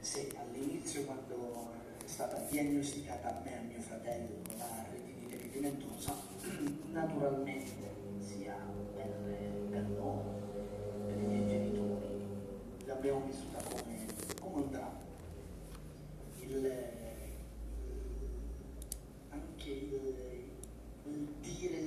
se all'inizio quando è stata diagnosticata a me e a mio fratello la retinite pigmentosa, naturalmente sia per, per noi, per i miei genitori, l'abbiamo vissuta come, come un dramma. Il, anche il, il dire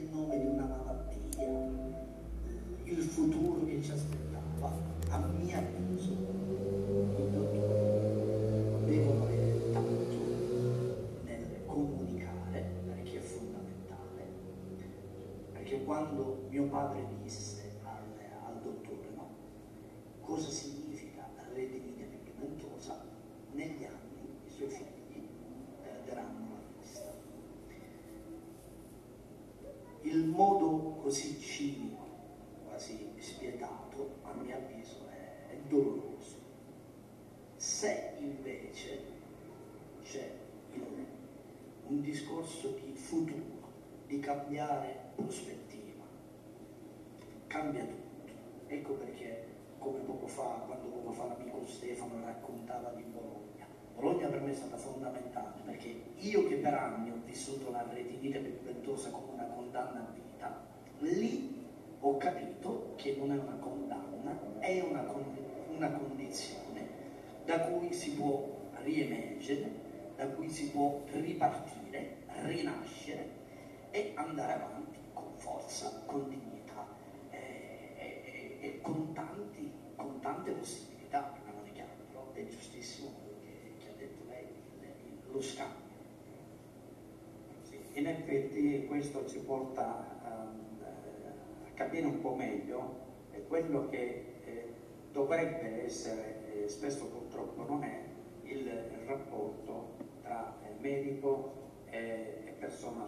quando mio padre disse al, al dottore no, cosa significa retinite pigmentosa, negli anni i suoi figli perderanno la vista. Il modo così cinico, quasi spietato, a mio avviso è, è doloroso. Se invece c'è un discorso di futuro, di cambiare prospettiva, cambia tutto. Ecco perché, come poco fa, quando poco fa l'amico Stefano raccontava di Bologna, Bologna per me è stata fondamentale perché io che per anni ho vissuto la retinite pigmentosa come una condanna a vita, lì ho capito che non è una condanna, è una, con- una condizione da cui si può riemergere, da cui si può ripartire, rinascere e andare avanti con forza, con dignità e, e- e con, tanti- con tante non è chiaro, però è giustissimo quello che, che ha detto lei, lo scambio. In effetti questo ci porta eh, a capire un po' meglio eh, quello che eh, dovrebbe essere, e spesso purtroppo non è, il, il rapporto tra eh, medico e, e persona